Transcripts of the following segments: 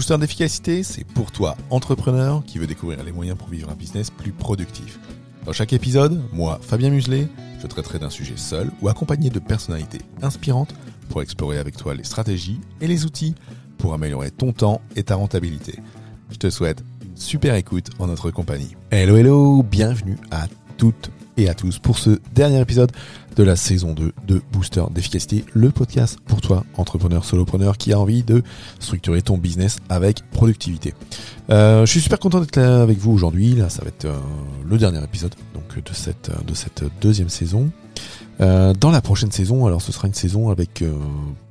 Booster d'efficacité, c'est pour toi, entrepreneur, qui veut découvrir les moyens pour vivre un business plus productif. Dans chaque épisode, moi, Fabien Muselet, je traiterai d'un sujet seul ou accompagné de personnalités inspirantes pour explorer avec toi les stratégies et les outils pour améliorer ton temps et ta rentabilité. Je te souhaite une super écoute en notre compagnie. Hello hello, bienvenue à toutes et à tous pour ce dernier épisode de la saison 2 de Booster d'efficacité, le podcast pour toi, entrepreneur, solopreneur qui a envie de structurer ton business avec productivité. Euh, je suis super content d'être là avec vous aujourd'hui. Là, ça va être euh, le dernier épisode donc de cette de cette deuxième saison. Euh, dans la prochaine saison, alors ce sera une saison avec euh,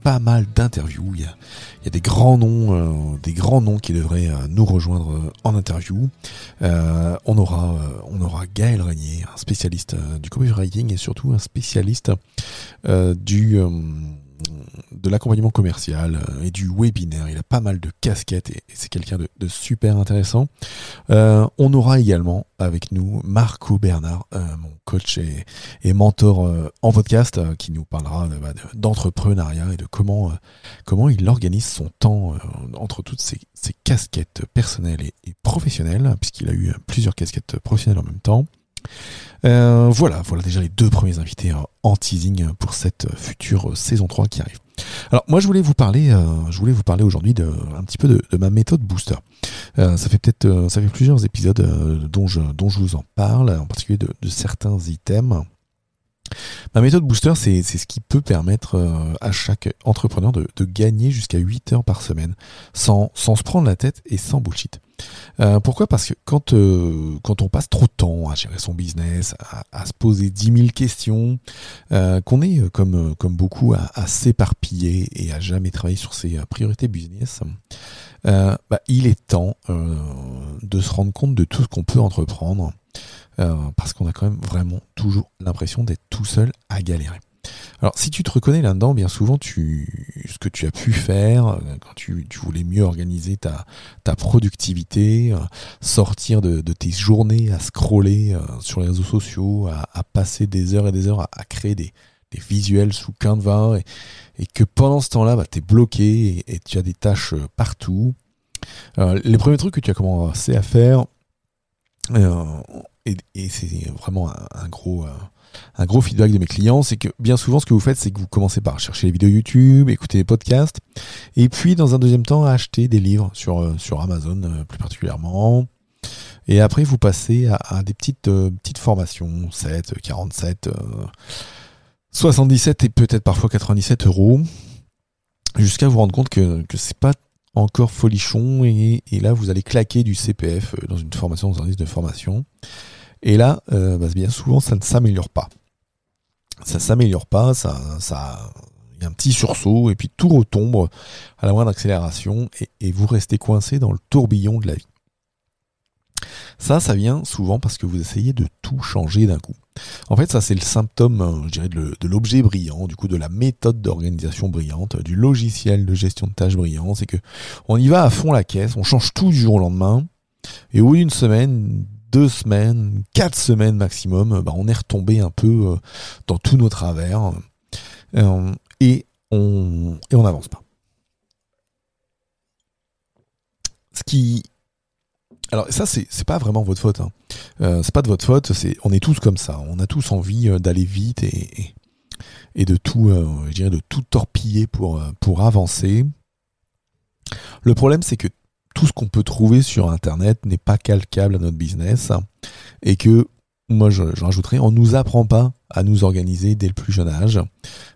pas mal d'interviews. Il y a, il y a des grands noms, euh, des grands noms qui devraient nous rejoindre en interview. on aura, on aura Gaël Régnier, un spécialiste du copywriting et surtout un spécialiste du de l'accompagnement commercial euh, et du webinaire. Il a pas mal de casquettes et, c'est quelqu'un de, super intéressant. Euh, on aura également avec nous Marco Bernard, euh, mon coach et, mentor en podcast, qui nous parlera bah, d'entrepreneuriat et de comment il organise son temps entre toutes ses, casquettes personnelles et, professionnelles, puisqu'il a eu plusieurs casquettes professionnelles en même temps. Voilà, voilà déjà les deux premiers invités en teasing pour cette future saison 3 qui arrive. Alors moi je voulais vous parler, euh, je voulais vous parler aujourd'hui de un petit peu de, ma méthode booster. Euh, ça fait peut-être, ça fait plusieurs épisodes dont je dont je vous en parle, en particulier de, certains items. Ma méthode booster, c'est ce qui peut permettre à chaque entrepreneur de, de gagner jusqu'à 8 heures par semaine sans, sans se prendre la tête et sans bullshit. Euh, pourquoi? Parce que quand, euh, quand on passe trop de temps à gérer son business, à, se poser 10 000 questions, euh, qu'on est comme, comme beaucoup à, s'éparpiller et à jamais travailler sur ses priorités business, bah, il est temps de se rendre compte de tout ce qu'on peut entreprendre parce qu'on a quand même vraiment toujours l'impression d'être tout seul à galérer. Alors, si tu te reconnais là-dedans, bien souvent, tu, ce que tu as pu faire euh, quand tu, voulais mieux organiser ta, ta productivité, euh, sortir de, tes journées à scroller euh, sur les réseaux sociaux, à, passer des heures et des heures à, créer des, visuels sous Canva, et, et que pendant ce temps-là, bah, tu es bloqué et, tu as des tâches partout. les premiers trucs que tu as commencé à faire, et, c'est vraiment un, gros un gros feedback de mes clients, c'est que bien souvent ce que vous faites, c'est que vous commencez par chercher les vidéos YouTube, écouter des podcasts, et puis dans un deuxième temps acheter des livres sur, euh, Amazon euh, plus particulièrement. Et après vous passez à, des petites, euh, formations, 7, 47, 77 et peut-être parfois 97 euros, jusqu'à vous rendre compte que, que c'est pas encore folichon et, là vous allez claquer du CPF dans une formation, dans un service de formation. Et là, euh, bah, bien souvent, ça ne s'améliore pas. Ça s'améliore pas, ça, ça, il y a un petit sursaut et puis tout retombe à la moindre accélération et, et vous restez coincé dans le tourbillon de la vie. Ça, ça vient souvent parce que vous essayez de tout changer d'un coup. En fait, ça c'est le symptôme, euh, je dirais, de l'objet brillant, du coup de la méthode d'organisation brillante, du logiciel de gestion de tâches brillant. C'est que on y va à fond la caisse, on change tout du jour au lendemain, et au bout d'une semaine, deux semaines, quatre semaines maximum, bah, on est retombé un peu euh, dans tous nos travers euh, et on et on n'avance pas. Ce qui alors ça c'est pas vraiment votre faute. Hein. Euh, c'est pas de votre faute. C'est on est tous comme ça. On a tous envie d'aller vite et, et de tout, je dirais de tout torpiller pour pour avancer. Le problème c'est que tout ce qu'on peut trouver sur Internet n'est pas calcable à notre business et que moi je, rajouterais, on nous apprend pas à nous organiser dès le plus jeune âge.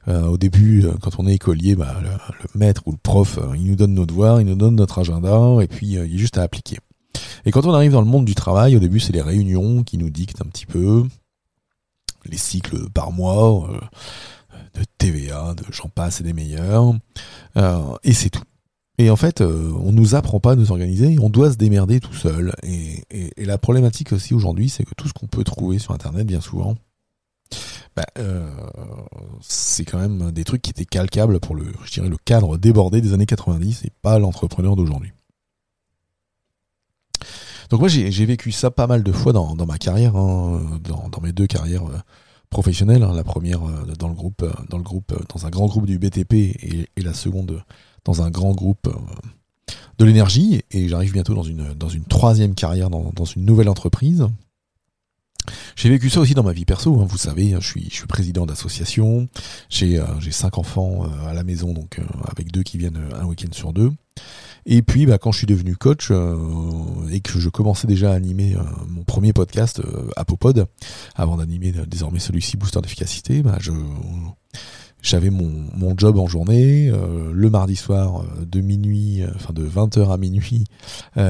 Euh, au début, euh, quand on est écolier, bah, le, maître ou le prof, euh, il nous donne nos devoirs, il nous donne notre agenda, et puis il est juste à appliquer. Et quand on arrive dans le monde du travail, au début, c'est les réunions qui nous dictent un petit peu les cycles par mois, de TVA, de j'en passe et des meilleurs, et c'est tout. Et en fait, euh, on nous apprend pas à nous organiser, on doit se démerder tout seul. Et, la problématique aussi aujourd'hui, c'est que tout ce qu'on peut trouver sur Internet, bien souvent, bah, euh, c'est quand même des trucs qui étaient calcables pour le, je dirais, le cadre débordé des années 90 et pas l'entrepreneur d'aujourd'hui. Donc moi, j'ai vécu ça pas mal de fois dans, ma carrière, hein, dans, mes deux carrières euh, professionnelles. Hein. la première dans le groupe, dans le groupe, dans un grand groupe du BTP et, la seconde dans un grand groupe de l'énergie et j'arrive bientôt dans une, troisième carrière, dans, une nouvelle entreprise. J'ai vécu ça aussi dans ma vie perso, hein, vous savez, je suis, je président d'association, j'ai euh, cinq enfants euh, à la maison, donc euh, avec deux qui viennent un week-end sur deux. Et puis bah, quand je suis devenu coach et que je commençais déjà à animer mon premier podcast Apopod, avant d'animer désormais celui-ci Booster d'efficacité, bah, j'avais mon, mon job en journée, le mardi soir de minuit, enfin de 20h à minuit,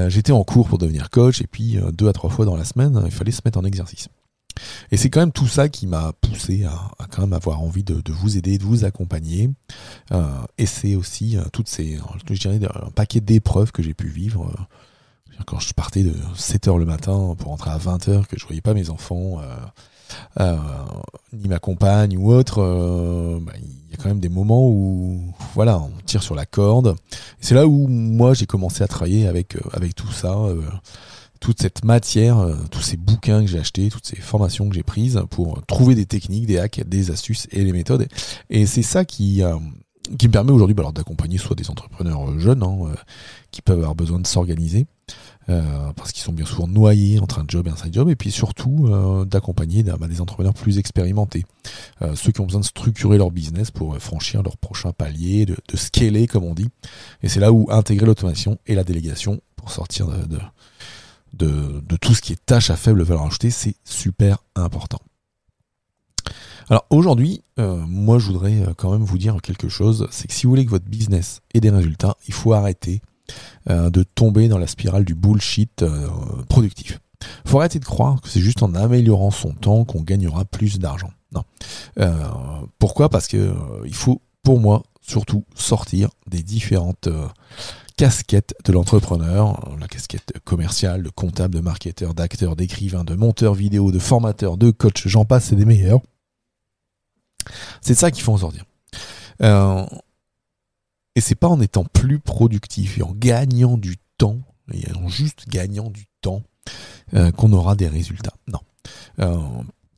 j'étais en cours pour devenir coach et puis deux à trois fois dans la semaine, il fallait se mettre en exercice. Et c'est quand même tout ça qui m'a poussé à, quand même avoir envie de, vous aider, de vous accompagner. Euh, et c'est aussi euh, toutes ces, je dirais, un paquet d'épreuves que j'ai pu vivre. Euh, quand je partais de 7 h le matin pour rentrer à 20 h que je voyais pas mes enfants, ni ma compagne ou autre, bah, il y a quand même des moments où, voilà, on tire sur la corde. C'est là où moi j'ai commencé à travailler avec avec tout ça toute cette matière, euh, tous ces bouquins que j'ai achetés, toutes ces formations que j'ai prises pour trouver des techniques, des hacks, des astuces et les méthodes. Et c'est ça qui, euh, me permet aujourd'hui bah, d'accompagner soit des entrepreneurs euh, jeunes hein, qui peuvent avoir besoin de s'organiser. parce qu'ils sont bien souvent noyés entre un job et un side job, et puis surtout d'accompagner bah, des entrepreneurs plus expérimentés, ceux qui ont besoin de structurer leur business pour franchir leur prochain palier, de, scaler comme on dit. Et c'est là où intégrer l'automation et la délégation pour sortir de, tout ce qui est tâche à faible valeur ajoutée, c'est super important. Alors aujourd'hui, euh, moi je voudrais euh, quand même vous dire quelque chose, c'est que si vous voulez que votre business ait des résultats, il faut arrêter euh, de tomber dans la spirale du bullshit productif. Il faut arrêter de croire que c'est juste en améliorant son temps qu'on gagnera plus d'argent. Non. pourquoi? Parce que il faut, pour moi, surtout sortir des différentes casquette de l'entrepreneur, la casquette commerciale, de comptable, de marketeur, d'acteur, d'écrivain, de monteur vidéo, de formateur, de coach, j'en passe, c'est des meilleurs. C'est ça qu'il faut en sortir. Euh, et c'est pas en étant plus productif et en gagnant du temps, et en juste gagnant du temps, euh, qu'on aura des résultats. Non. Euh,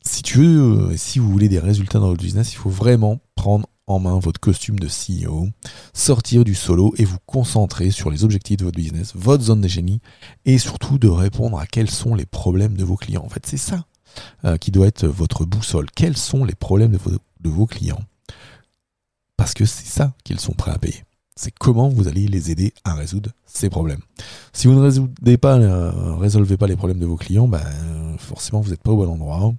si tu veux, si vous voulez des résultats dans votre business, il faut vraiment prendre en main votre costume de CEO, sortir du solo et vous concentrer sur les objectifs de votre business, votre zone de génie et surtout de répondre à quels sont les problèmes de vos clients. En fait, c'est ça euh, qui doit être votre boussole. Quels sont les problèmes de vos, de vos clients? Parce que c'est ça qu'ils sont prêts à payer. C'est comment vous allez les aider à résoudre ces problèmes. Si vous ne résoudez pas, euh, résolvez pas les problèmes de vos clients, ben, forcément vous n'êtes pas au bon endroit.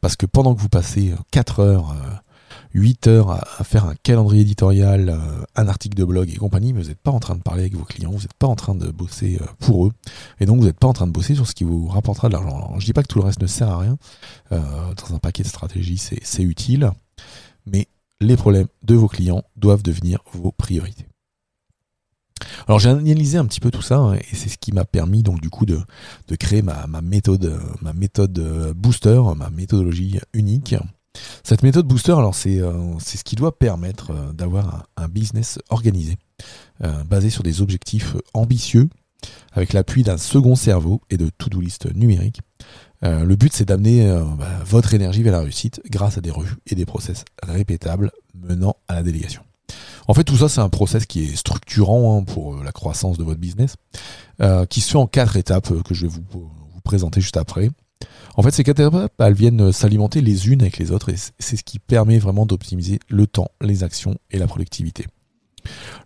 Parce que pendant que vous passez 4 heures euh, 8 heures à, faire un calendrier éditorial, euh, un article de blog et compagnie, vous n'êtes pas en train de parler avec vos clients, vous n'êtes pas en train de bosser euh, pour eux, et donc vous n'êtes pas en train de bosser sur ce qui vous rapportera de l'argent. Je dis pas que tout le reste ne sert à rien, euh, dans un paquet de stratégies c'est utile, mais les problèmes de vos clients doivent devenir vos priorités. Alors j'ai analysé un petit peu tout ça hein, et c'est ce qui m'a permis donc du coup de, de créer ma, ma méthode ma méthode booster, ma méthodologie unique cette méthode booster, alors c'est euh, ce qui doit permettre euh, d'avoir un, business organisé, euh, basé sur des objectifs ambitieux, avec l'appui d'un second cerveau et de to-do list numérique. le but, c'est d'amener bah, votre énergie vers la réussite grâce à des revues et des process répétables menant à la délégation. En fait, tout ça, c'est un process qui est structurant hein, pour la croissance de votre business, qui se fait en quatre étapes que je vais vous, présenter juste après. En fait, ces quatre étapes, elles viennent s'alimenter les unes avec les autres et c'est ce qui permet vraiment d'optimiser le temps, les actions et la productivité.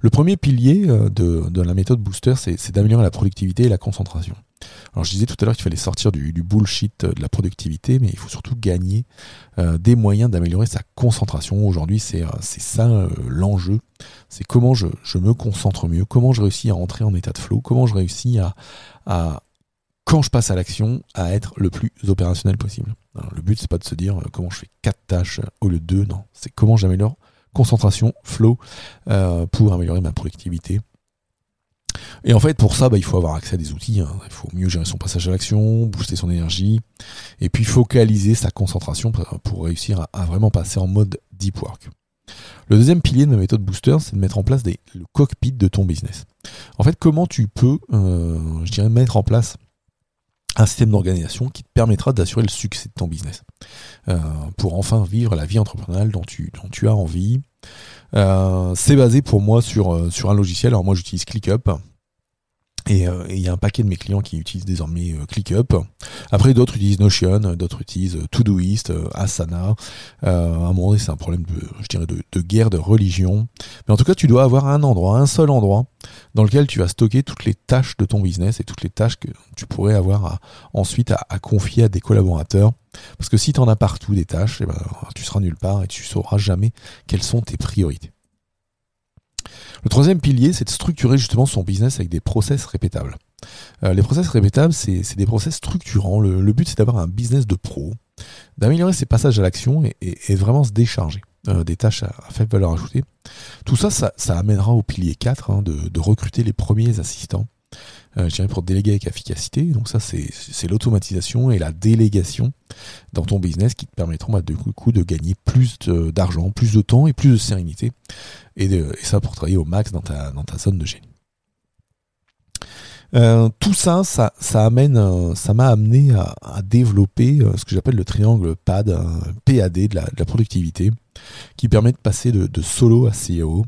Le premier pilier euh, de, la méthode Booster, c'est d'améliorer la productivité et la concentration. Alors je disais tout à l'heure qu'il fallait sortir du, bullshit de la productivité, mais il faut surtout gagner euh, des moyens d'améliorer sa concentration. Aujourd'hui, c'est euh, ça l'enjeu. C'est comment je, me concentre mieux, comment je réussis à entrer en état de flow, comment je réussis à, quand je passe à l'action, à être le plus opérationnel possible. le but, c'est pas de se dire euh, comment je fais quatre tâches au lieu de deux, non. C'est comment j'améliore concentration, flow, euh, pour améliorer ma productivité. Et en fait, pour ça, bah, il faut avoir accès à des outils. Hein. Il faut mieux gérer son passage à l'action, booster son énergie, et puis focaliser sa concentration pour réussir à, vraiment passer en mode deep work. Le deuxième pilier de ma méthode booster, c'est de mettre en place des, le cockpit de ton business. En fait, comment tu peux, euh, je dirais, mettre en place un système d'organisation qui te permettra d'assurer le succès de ton business. Euh, pour enfin vivre la vie entrepreneuriale dont tu, dont tu as envie. Euh, c'est basé pour moi sur, euh, sur un logiciel. Alors moi j'utilise ClickUp. Et il y a un paquet de mes clients qui utilisent désormais ClickUp. Après, d'autres utilisent Notion, d'autres utilisent Todoist, Asana. à un moment donné, c'est un problème de, je dirais, de, de, guerre, de religion. Mais en tout cas, tu dois avoir un endroit, un seul endroit, dans lequel tu vas stocker toutes les tâches de ton business et toutes les tâches que tu pourrais avoir ensuite à, confier à des collaborateurs. Parce que si tu en as partout des tâches, eh ben, tu seras nulle part et tu sauras jamais quelles sont tes priorités. Le troisième pilier, c'est de structurer justement son business avec des process répétables. Euh, les process répétables, c'est des process structurants. Le, but, c'est d'avoir un business de pro, d'améliorer ses passages à l'action et, vraiment se décharger euh, des tâches à, faible valeur ajoutée. Tout ça, ça, amènera au pilier 4 hein, de, recruter les premiers assistants euh, je dirais pour déléguer avec efficacité. Donc ça, c'est l'automatisation et la délégation dans ton business qui te permettront bah, de coup de gagner plus d'argent, plus de temps et plus de sérénité. Et, ça pour travailler au max dans ta, dans ta zone de génie. Euh, tout ça, ça, ça amène, euh, ça m'a amené à, développer ce que j'appelle le triangle PAD, PAD de la, de la, productivité, qui permet de passer de, de solo à CEO.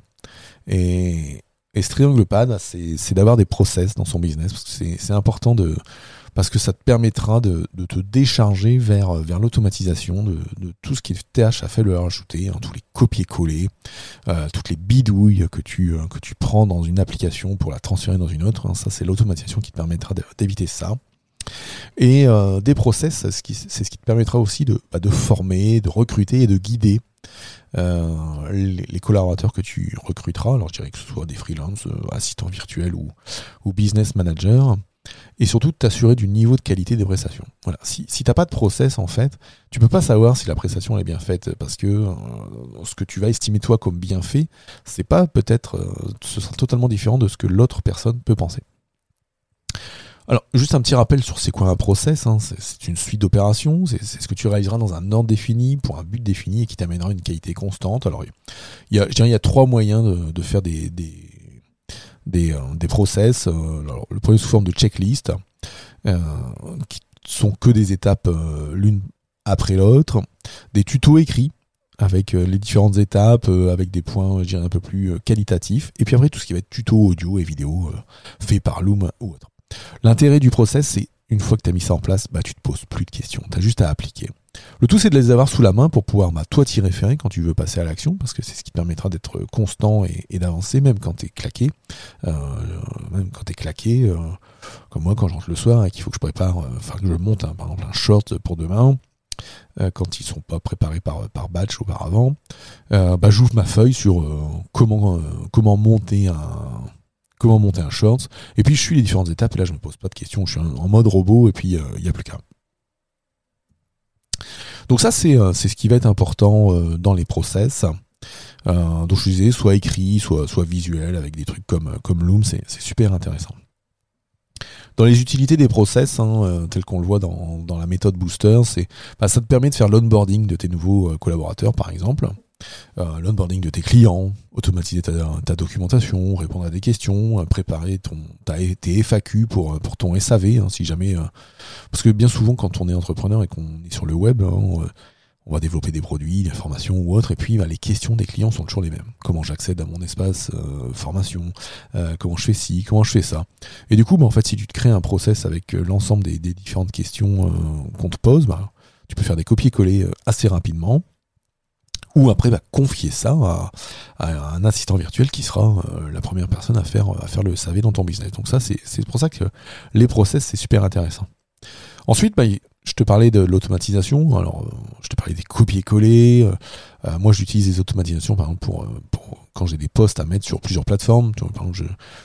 Et, et ce triangle pad, c'est d'avoir des process dans son business. C'est important de parce que ça te permettra de, te décharger vers, l'automatisation de, tout ce qui est TH à faible ajoutée, hein, tous les copier-coller, euh, toutes les bidouilles que tu, euh, que tu prends dans une application pour la transférer dans une autre. Hein. ça, c'est l'automatisation qui te permettra d'éviter ça. Et euh, des process, c'est ce, qui, te permettra aussi de, bah, de former, de recruter et de guider euh, les, collaborateurs que tu recruteras, alors je dirais que ce soit des freelances, euh, assistants virtuels ou, business managers, et surtout t'assurer du niveau de qualité des prestations. Voilà. Si, si t'as pas de process en fait, tu peux pas savoir si la prestation est bien faite parce que euh, ce que tu vas estimer toi comme bien fait, c'est pas peut-être, ce sera totalement différent de ce que l'autre personne peut penser. Alors, juste un petit rappel sur c'est quoi un process. Hein. C'est une suite d'opérations. C'est ce que tu réaliseras dans un ordre défini pour un but défini et qui t'amènera une qualité constante. Alors, il y a, je dirais, il y a trois moyens de, faire des des des, euh, process. Euh, alors, le premier sous forme de checklist, euh, qui sont que des étapes l'une après l'autre, des tutos écrits avec les différentes étapes, avec des points, je dirais, un peu plus qualitatifs, et puis après tout ce qui va être tuto audio et vidéo fait par Loom ou autre. L'intérêt du process, c'est une fois que tu as mis ça en place, bah, tu te poses plus de questions. Tu as juste à appliquer. Le tout, c'est de les avoir sous la main pour pouvoir, bah, toi, t'y référer quand tu veux passer à l'action, parce que c'est ce qui permettra d'être constant et, d'avancer, même quand tu es claqué. Euh, même quand tu es claqué, euh, comme moi, quand je rentre le soir et qu'il faut que je prépare, euh, enfin, que je monte, par exemple, un short pour demain, quand ils sont pas préparés par, batch auparavant, bah, j'ouvre ma feuille sur comment monter un comment monter un short. Et puis je suis les différentes étapes et là je me pose pas de questions, je suis en mode robot et puis il euh, n'y a plus qu'à. Donc ça c'est euh, ce qui va être important euh, dans les process. donc je disais soit écrit, soit soit visuel avec des trucs comme comme Loom, c'est super intéressant. Dans les utilités des process, hein, tel qu'on le voit dans, dans la méthode Booster, c'est bah, ça te permet de faire l'onboarding de tes nouveaux collaborateurs, par exemple euh, l'onboarding de tes clients, automatiser ta, documentation, répondre à des questions, euh, préparer ton, ta, tes FAQ pour, euh, pour ton SAV, hein, si jamais. parce que bien souvent, quand on est entrepreneur et qu'on est sur le web, hein, on, va développer des produits, des formations ou autres, et puis bah, les questions des clients sont toujours les mêmes. Comment j'accède à mon espace formation Comment je fais ci Comment je fais ça Et du coup, bah, en fait, si tu te crées un process avec l'ensemble des, différentes questions qu'on te pose, bah, tu peux faire des copier-coller assez rapidement ou après va confier ça à, un assistant virtuel qui sera euh, la première personne à faire, à faire le SAV dans ton business. Donc ça, c'est pour ça que les process, c'est super intéressant. Ensuite, bah, je te parlais de l'automatisation. Alors, euh, je te parlais des copier-coller. Euh, moi, j'utilise des automatisations, par exemple, pour quand j'ai des posts à mettre sur plusieurs plateformes. par exemple,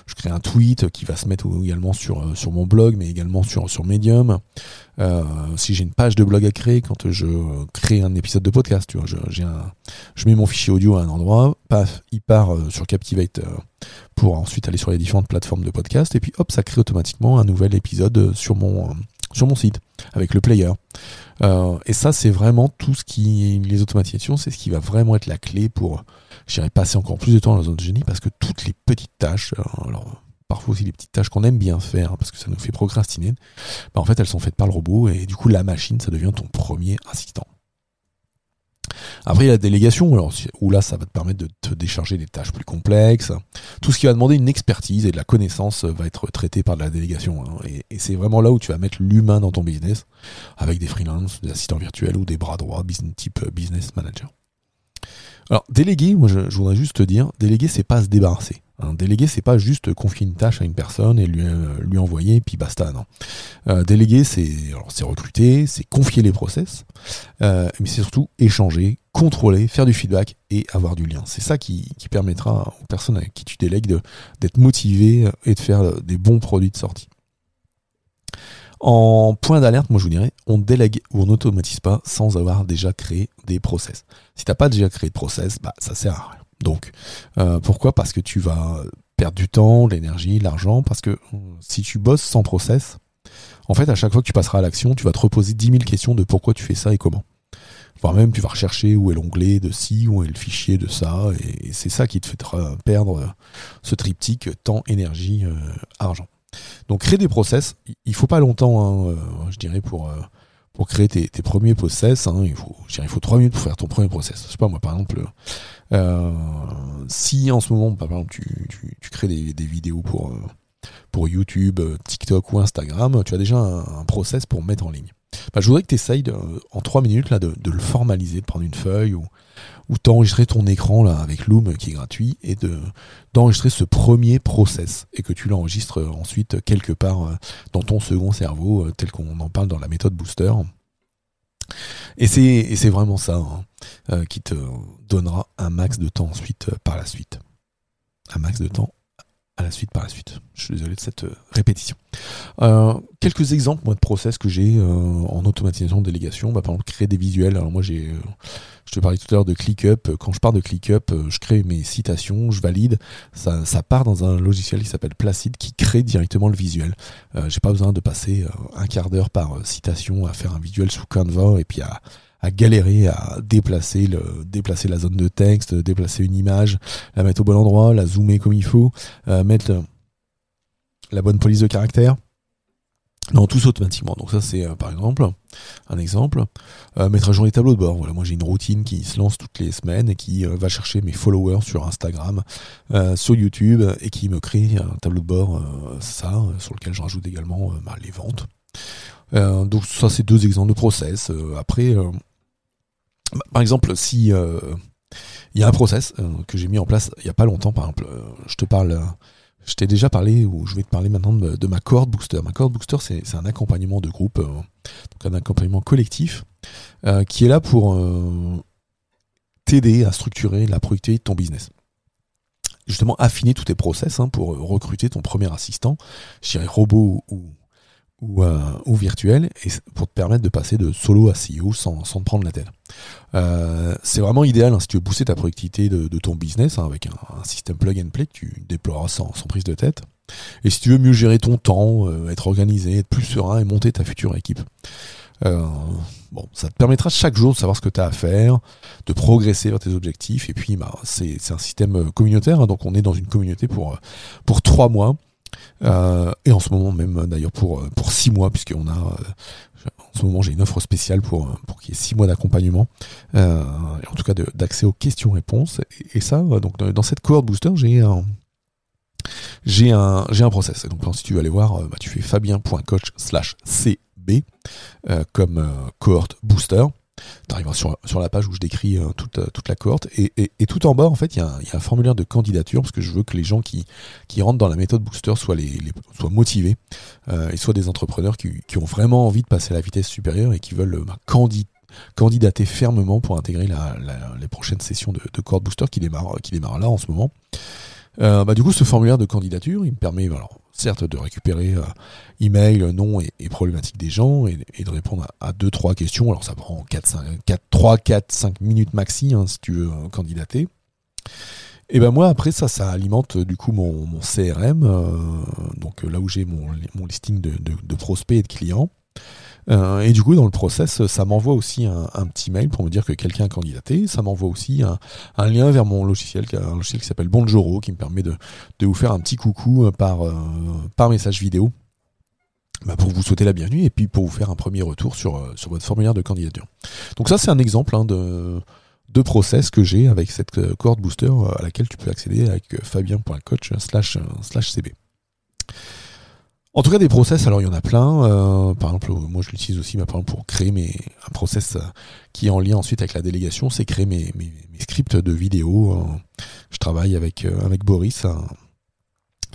je, crée un tweet qui va se mettre également sur, euh, sur mon blog, mais également sur, sur Medium. Euh, si j'ai une page de blog à créer, quand je crée un épisode de podcast, tu vois, je, un, je mets mon fichier audio à un endroit, paf, il part euh, sur Captivate pour ensuite aller sur les différentes plateformes de podcast, et puis hop, ça crée automatiquement un nouvel épisode sur mon, sur mon site avec le player. Euh, et ça, c'est vraiment tout ce qui, les automatisations, c'est ce qui va vraiment être la clé pour, j'irai passer encore plus de temps dans la zone de génie parce que toutes les petites tâches, euh, alors parfois aussi les petites tâches qu'on aime bien faire parce que ça nous fait procrastiner, bah en fait elles sont faites par le robot et du coup la machine ça devient ton premier assistant. Après, il y a la délégation, où là, ça va te permettre de te décharger des tâches plus complexes. Tout ce qui va demander une expertise et de la connaissance va être traité par la délégation. Hein. Et, c'est vraiment là où tu vas mettre l'humain dans ton business, avec des freelances, des assistants virtuels ou des bras droits, business, type business manager. Alors, déléguer, moi je, voudrais juste te dire, déléguer, c'est pas se débarrasser. Un déléguer, c'est pas juste confier une tâche à une personne et lui, euh, envoyer, puis basta, non. Euh, déléguer, c'est recruter, c'est confier les process, euh, mais c'est surtout échanger, contrôler, faire du feedback et avoir du lien. C'est ça qui, permettra aux personnes avec qui tu délègues d'être motivées et de faire des bons produits de sortie. En point d'alerte, moi je vous dirais, on délègue ou on n'automatise pas sans avoir déjà créé des process. Si t'as pas déjà créé de process, bah ça sert à rien. Donc euh, pourquoi? Parce que tu vas perdre du temps, l'énergie, l'argent, parce que euh, si tu bosses sans process, en fait à chaque fois que tu passeras à l'action, tu vas te reposer 10 000 questions de pourquoi tu fais ça et comment. Voire même tu vas rechercher où est l'onglet de ci, où est le fichier de ça, et c'est ça qui te fera perdre ce triptyque temps, énergie, euh, argent. Donc créer des process, il faut pas longtemps, hein, euh, je dirais, pour, euh, pour créer tes, premiers process. Hein, il, faut, je 3 minutes pour faire ton premier process. Je sais pas, moi, par exemple, euh, si en ce moment, par exemple, tu, tu, crées des, vidéos pour, pour YouTube, TikTok ou Instagram, tu as déjà un, process pour mettre en ligne. Bah, je voudrais que tu essayes en 3 minutes là, de, le formaliser, de prendre une feuille ou, ou t'enregistrer ton écran là avec Loom qui est gratuit et de d'enregistrer ce premier process et que tu l'enregistres ensuite quelque part euh, dans ton second cerveau euh, tel qu'on en parle dans la méthode Booster. Et c'est vraiment ça hein, euh, qui te donnera un max de temps ensuite par la suite. Un max de temps à la suite par la suite. Je suis désolé de cette répétition. quelques exemples moi de process que j'ai en automatisation de délégation. Bah, par exemple créer des visuels. Alors moi j'ai je te parlais tout à l'heure de ClickUp. Quand je pars de ClickUp, euh, je crée mes citations, je valide. Ça, ça part dans un logiciel qui s'appelle Placid qui crée directement le visuel. Euh, J'ai pas besoin de passer euh, un quart d'heure par euh, citation à faire un visuel sous Canva et puis à, à galérer à déplacer le déplacer la zone de texte, déplacer une image, la mettre au bon endroit, la zoomer comme il faut, mettre la bonne police de caractère. Non, tous automatiquement. Donc ça c'est euh, par exemple un exemple. Euh, mettre à jour les tableaux de bord. Voilà, moi j'ai une routine qui se lance toutes les semaines et qui euh, va chercher mes followers sur Instagram, sur YouTube et qui me crée un tableau de bord, ça, sur lequel je rajoute également bah, les ventes. donc ça c'est deux exemples de process. après, par exemple, si il y a un process que j'ai mis en place il y a pas longtemps, par exemple, je te parle je t'ai déjà parlé, ou je vais te parler maintenant de, ma cohort booster. Ma cohort booster, c'est un accompagnement de groupe, euh, donc un accompagnement collectif, euh, qui est là pour euh, t'aider à structurer la productivité de ton business. Justement, affiner tous tes process hein, pour recruter ton premier assistant, je dirais robot ou ou, euh, ou virtuel et pour te permettre de passer de solo à CEO sans, sans te prendre la tête. Euh, c'est vraiment idéal hein, si tu veux booster ta productivité de, ton business hein, avec un, système plug and play que tu déploieras sans, prise de tête. Et si tu veux mieux gérer ton temps, euh, être organisé, être plus serein et monter ta future équipe. Euh, bon, ça te permettra chaque jour de savoir ce que tu as à faire, de progresser vers tes objectifs. Et puis, bah, c'est un système communautaire, hein, donc on est dans une communauté pour trois mois. Euh, et en ce moment même d'ailleurs pour euh, pour six mois puisqu'on a euh, en ce moment j'ai une offre spéciale pour pour qu'il y ait six mois d'accompagnement euh, en tout cas d'accès aux questions-réponses. Et, ça donc dans cette cohorte booster j'ai un j'ai un j'ai un process. Donc si tu veux aller voir bah, tu fais fabien.coach slash cb comme cohorte booster tu arriveras sur, sur la page où je décris euh, toute, euh, toute la cohorte. Et, et, tout en bas, en fait, il y, a un formulaire de candidature parce que je veux que les gens qui, qui rentrent dans la méthode Booster soient, les, soient motivés euh, et soient des entrepreneurs qui, qui, ont vraiment envie de passer à la vitesse supérieure et qui veulent bah, candidater fermement pour intégrer la, les prochaines sessions de, de cohorte Booster qui démarrent, qui démarrent là en ce moment. Euh, bah, du coup, ce formulaire de candidature, il me permet, alors, certes, de récupérer euh, email, nom et, et problématiques des gens et, de répondre à, deux, trois questions. Alors, ça prend 4, 5, 4, 3, 4, 5 minutes maxi, hein, si tu veux euh, candidater. Et ben moi, après ça, ça alimente du coup mon, CRM, donc là où j'ai mon, listing de prospects et de clients. Euh, et du coup, dans le process, ça m'envoie aussi un, petit mail pour me dire que quelqu'un a candidaté. Ça m'envoie aussi un, lien vers mon logiciel, un logiciel qui s'appelle Bonjoro, qui me permet de, vous faire un petit coucou euh, par, euh, par message vidéo. Bah, pour vous souhaiter la bienvenue et puis pour vous faire un premier retour sur, votre formulaire de candidature. Donc ça c'est un exemple hein, de, process que j'ai avec cette cohorte booster à laquelle tu peux accéder avec fabien.coach slash cb. En tout cas, des process, alors il y en a plein. Euh, par exemple, moi je l'utilise aussi par pour créer mes, un process euh, qui est en lien ensuite avec la délégation, c'est créer mes, mes, scripts de vidéo. Euh. je travaille avec, avec Boris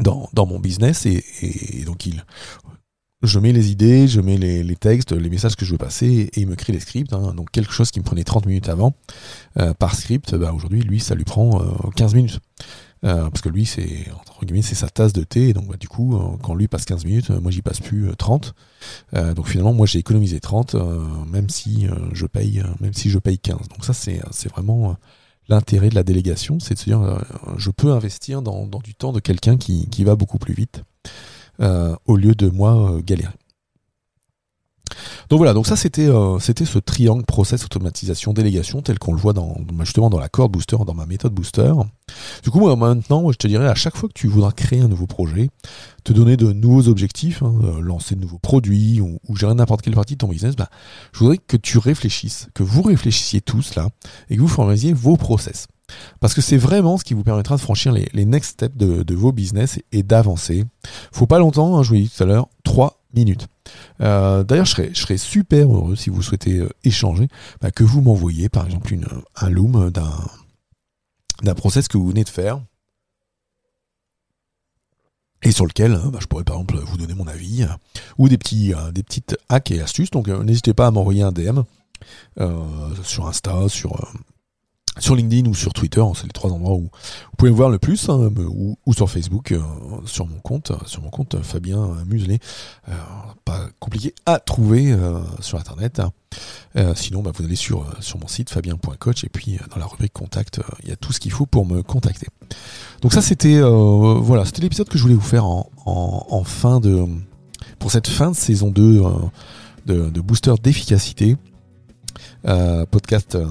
dans, dans mon business et, et, donc il, je mets les idées, je mets les, les, textes, les messages que je veux passer et il me crée les scripts. Hein. Donc quelque chose qui me prenait 30 minutes avant par script, bah, aujourd'hui lui ça lui prend 15 minutes. Euh, parce que lui, c'est entre guillemets, c'est sa tasse de thé. Donc, bah, du coup, euh, quand lui passe 15 minutes, euh, moi, j'y passe plus 30. donc, finalement, moi, j'ai économisé 30, même si je paye, même si je paye 15. Donc, ça, c'est c'est vraiment l'intérêt de la délégation, c'est de se dire, je peux investir dans, dans du temps de quelqu'un qui, qui va beaucoup plus vite, au lieu de moi galérer. Donc voilà, donc ça c'était euh, c'était ce triangle process automatisation délégation tel qu'on le voit dans bah, justement dans la corde booster, dans ma méthode booster. Du coup moi maintenant je te dirais à chaque fois que tu voudras créer un nouveau projet, te donner de nouveaux objectifs, hein, euh, lancer de nouveaux produits ou, gérer n'importe quelle partie de ton business, bah, je voudrais que tu réfléchisses, que vous réfléchissiez tous là et que vous formalisiez vos process. Parce que c'est vraiment ce qui vous permettra de franchir les, next steps de, de, vos business et, d'avancer. Faut pas longtemps, hein, je vous l'ai dit tout à l'heure, 3 minutes. Euh, d'ailleurs, je serais, super heureux si vous souhaitez euh, échanger, bah, que vous m'envoyiez par exemple un loom d'un, process que vous venez de faire et sur lequel bah, je pourrais par exemple vous donner mon avis ou des petits des petites hacks et astuces. Donc n'hésitez pas à m'envoyer un DM sur Insta, sur sur LinkedIn ou sur Twitter, c'est les trois endroits où vous pouvez me voir le plus, hein, ou, sur Facebook, euh, sur mon compte, sur mon compte Fabien Muselet. Euh, pas compliqué à trouver euh, sur Internet. sinon, bah, vous allez sur, sur mon site fabien.coach et puis dans la rubrique contact, il y a tout ce qu'il faut pour me contacter. Donc ça, c'était voilà, c'était l'épisode que je voulais vous faire en, fin de pour cette fin de saison 2 de, de booster d'efficacité. Euh, podcast, euh,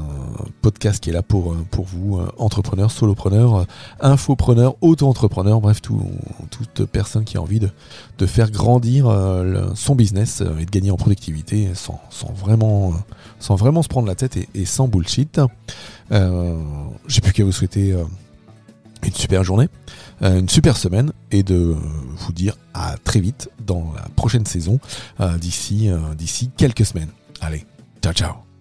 podcast qui est là pour, euh, vous, entrepreneurs, solopreneurs, infopreneurs, auto-entrepreneurs, bref, tout, toute personne qui a envie de, faire grandir son business et de gagner en productivité sans, vraiment, se prendre la tête et, et sans bullshit. J'ai plus qu'à vous souhaiter une super journée, une super semaine et de vous dire à très vite dans la prochaine saison d'ici d'ici quelques semaines. Allez, ciao ciao